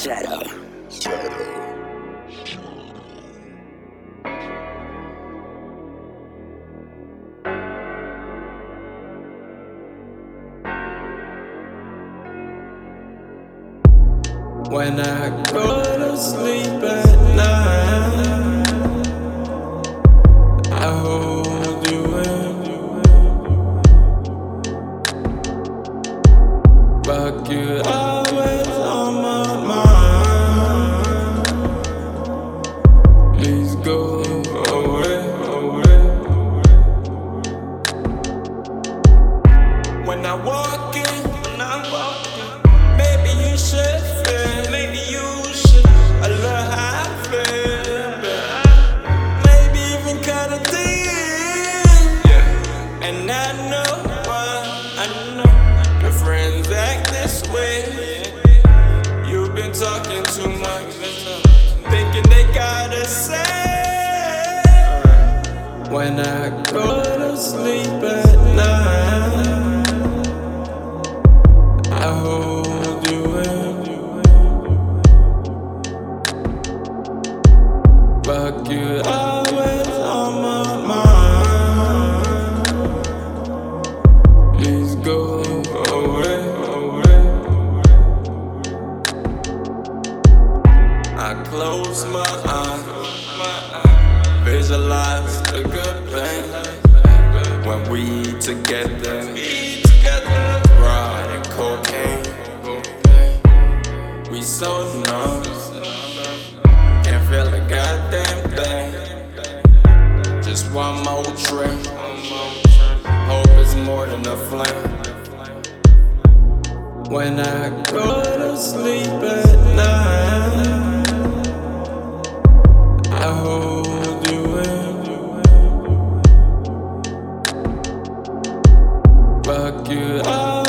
Shadow. When I go to sleep When I walk in, when I walk in, maybe you should feel, maybe you should. I love how I feel, maybe even cut a deal. Yeah. And I know why, I know your friends act this way. You've been talking too much, thinking they gotta say. When I go to sleep at night, close my eyes, visualize the good pain when we together. Ride and cocaine, we so numb, can't feel a goddamn thing. Just one more trip, hope it's more than a flame. When I go to sleep at night. back you.